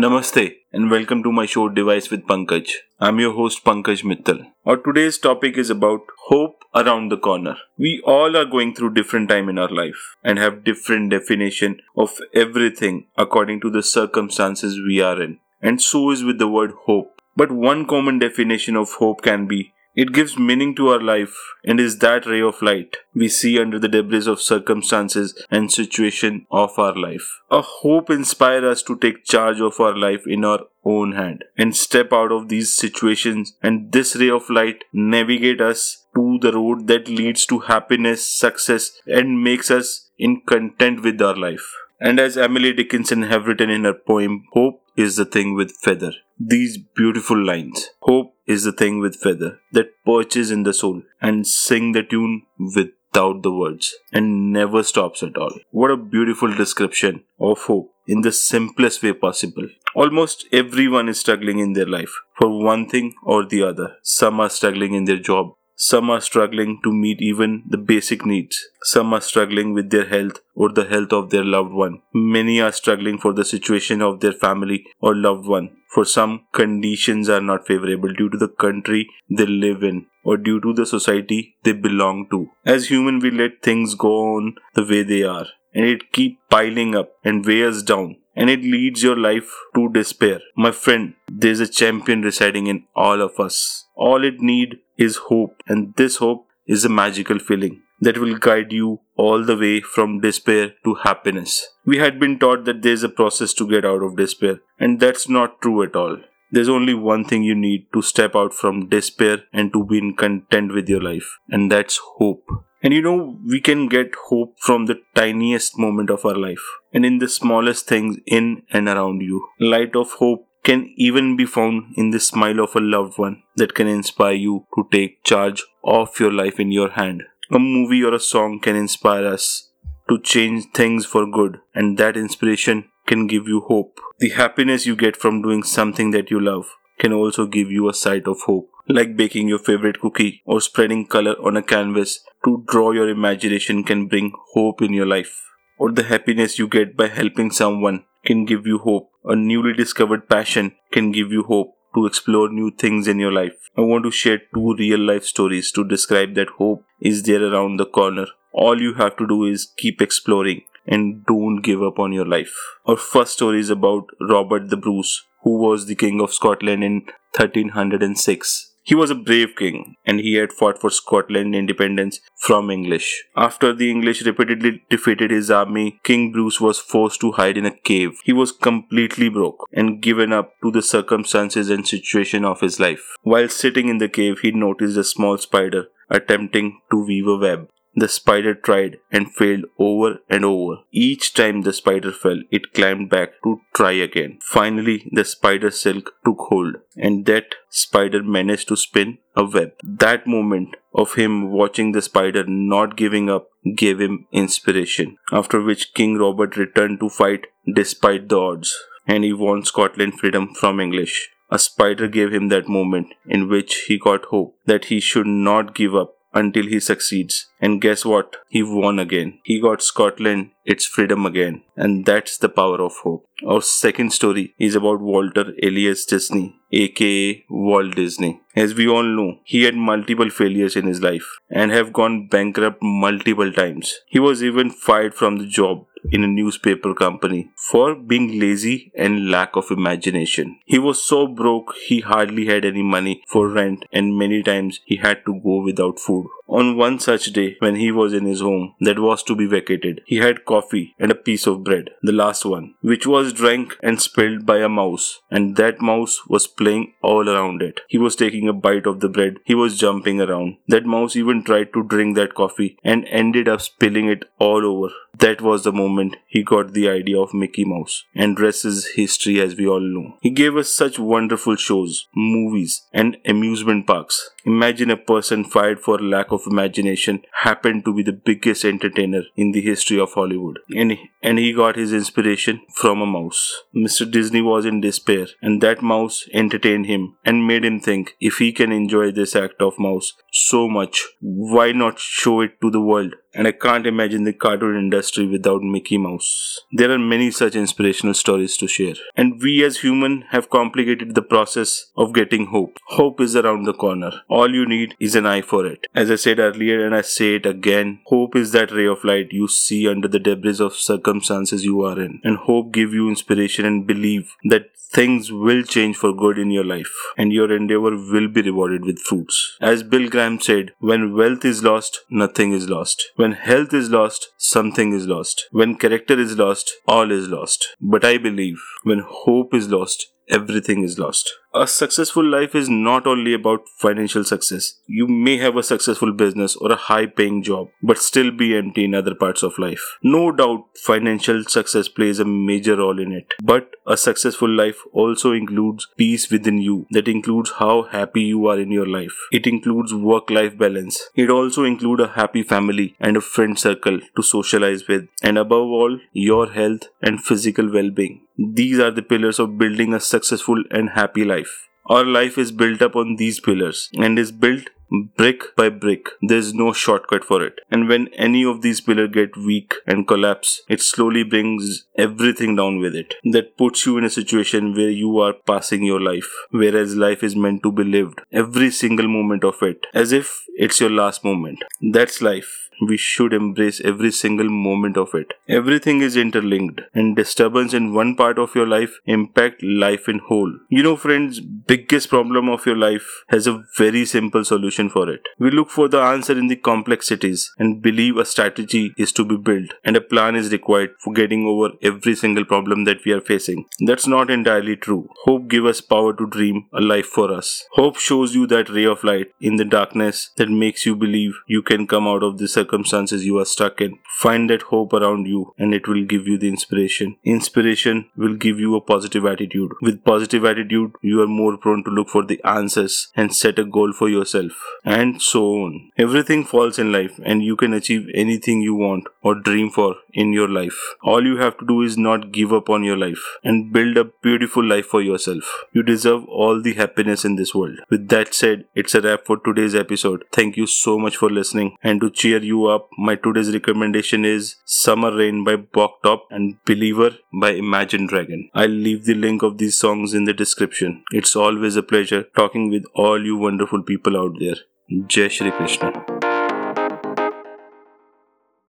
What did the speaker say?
Namaste and welcome to my show Device with Pankaj. I'm your host Pankaj Mittal. Our today's topic is about hope around the corner. We all are going through different time in our life and have different definition of everything according to the circumstances we are in. And so is with the word hope. But one common definition of hope can be it gives meaning to our life and is that ray of light we see under the debris of circumstances and situation of our life. A hope inspires us to take charge of our life in our own hand and step out of these situations and this ray of light navigate us to the road that leads to happiness, success and makes us in content with our life. And as Emily Dickinson have written in her poem, hope is the thing with feather. These beautiful lines. Hope is the thing with feather that perches in the soul and sing the tune without the words and never stops at all. What a beautiful description of hope in the simplest way possible. Almost everyone is struggling in their life for one thing or the other. Some are struggling in their job, some are struggling to meet even the basic needs. Some are struggling with their health or the health of their loved one. Many are struggling for the situation of their family or loved one. For some, conditions are not favorable due to the country they live in or due to the society they belong to. As human, we let things go on the way they are and it keep piling up and weigh us down and it leads your life to despair. My friend, there's a champion residing in all of us. All it need is hope, and this hope is a magical feeling that will guide you all the way from despair to happiness. We had been taught that there's a process to get out of despair, and that's not true at all. There's only one thing you need to step out from despair and to be content with your life, and that's hope. And you know, we can get hope from the tiniest moment of our life and in the smallest things in and around you. Light of hope can even be found in the smile of a loved one that can inspire you to take charge of your life in your hand. A movie or a song can inspire us to change things for good, and that inspiration can give you hope. The happiness you get from doing something that you love can also give you a sight of hope, like baking your favorite cookie or spreading color on a canvas to draw your imagination can bring hope in your life. Or the happiness you get by helping someone can give you hope. A newly discovered passion can give you hope to explore new things in your life. I want to share two real life stories to describe that hope is there around the corner. All you have to do is keep exploring and don't give up on your life. Our first story is about Robert the Bruce, who was the king of Scotland in 1306. He was a brave king and he had fought for Scotland independence from English. After the English repeatedly defeated his army, King Bruce was forced to hide in a cave. He was completely broke and given up to the circumstances and situation of his life. While sitting in the cave, he noticed a small spider attempting to weave a web. The spider tried and failed over and over. Each time the spider fell, it climbed back to try again. Finally, the spider silk took hold, and that spider managed to spin a web. That moment of him watching the spider not giving up gave him inspiration. After which King Robert returned to fight despite the odds, and he won Scotland freedom from English. A spider gave him that moment in which he got hope that he should not give up until he succeeds. And guess what? He won again. He got Scotland its freedom again. And that's the power of hope. Our second story is about Walter Elias Disney, aka Walt Disney. As we all know, he had multiple failures in his life and have gone bankrupt multiple times. He was even fired from the job in a newspaper company for being lazy and lack of imagination. He was so broke he hardly had any money for rent and many times he had to go without food. On one such day, when he was in his home that was to be vacated, he had coffee and a piece of bread, the last one, which was drank and spilled by a mouse, and that mouse was playing all around it. He was taking a bite of the bread, he was jumping around. That mouse even tried to drink that coffee and ended up spilling it all over. That was the moment he got the idea of Mickey Mouse, and rest is history as we all know. He gave us such wonderful shows, movies, and amusement parks. Imagine a person fired for lack of imagination happened to be the biggest entertainer in the history of Hollywood. And, and he got his inspiration from a mouse. Mr. Disney was in despair, and that mouse entertained him and made him think if he can enjoy this act of mouse, so much. Why not show it to the world? And I can't imagine the cartoon industry without Mickey Mouse. There are many such inspirational stories to share. And we as humans have complicated the process of getting hope. Hope is around the corner. All you need is an eye for it. As I said earlier and I say it again, hope is that ray of light you see under the debris of circumstances you are in. And hope give you inspiration and believe that things will change for good in your life and your endeavor will be rewarded with fruits. As Bill Graham said, when wealth is lost, nothing is lost. When health is lost, something is lost. When character is lost, all is lost. But I believe when hope is lost, everything is lost. A successful life is not only about financial success. You may have a successful business or a high paying job, but still be empty in other parts of life. No doubt financial success plays a major role in it. But a successful life also includes peace within you. That includes how happy you are in your life. It includes work life balance. It also includes a happy family and a friend circle to socialize with. And above all, your health and physical well being. These are the pillars of building a successful and happy life life. Our life is built up on these pillars and is built brick by brick. There's no shortcut for it. And when any of these pillars get weak and collapse, it slowly brings everything down with it. That puts you in a situation where you are passing your life, whereas life is meant to be lived. Every single moment of it, as if it's your last moment. That's life we should embrace every single moment of it. Everything is interlinked and disturbance in one part of your life impact life in whole. You know friends, biggest problem of your life has a very simple solution for it. We look for the answer in the complexities and believe a strategy is to be built and a plan is required for getting over every single problem that we are facing. That's not entirely true. Hope gives us power to dream a life for us. Hope shows you that ray of light in the darkness that makes you believe you can come out of this circumstances you are stuck in. Find that hope around you and it will give you the inspiration. Inspiration will give you a positive attitude. With positive attitude, you are more prone to look for the answers and set a goal for yourself. And so on. Everything falls in life and you can achieve anything you want or dream for in your life. All you have to do is not give up on your life and build a beautiful life for yourself. You deserve all the happiness in this world. With that said, it's a wrap for today's episode. Thank you so much for listening and to cheer you up, my today's recommendation is Summer Rain by Boktop and Believer by Imagine Dragon. I'll leave the link of these songs in the description. It's always a pleasure talking with all you wonderful people out there. Jai Shri Krishna.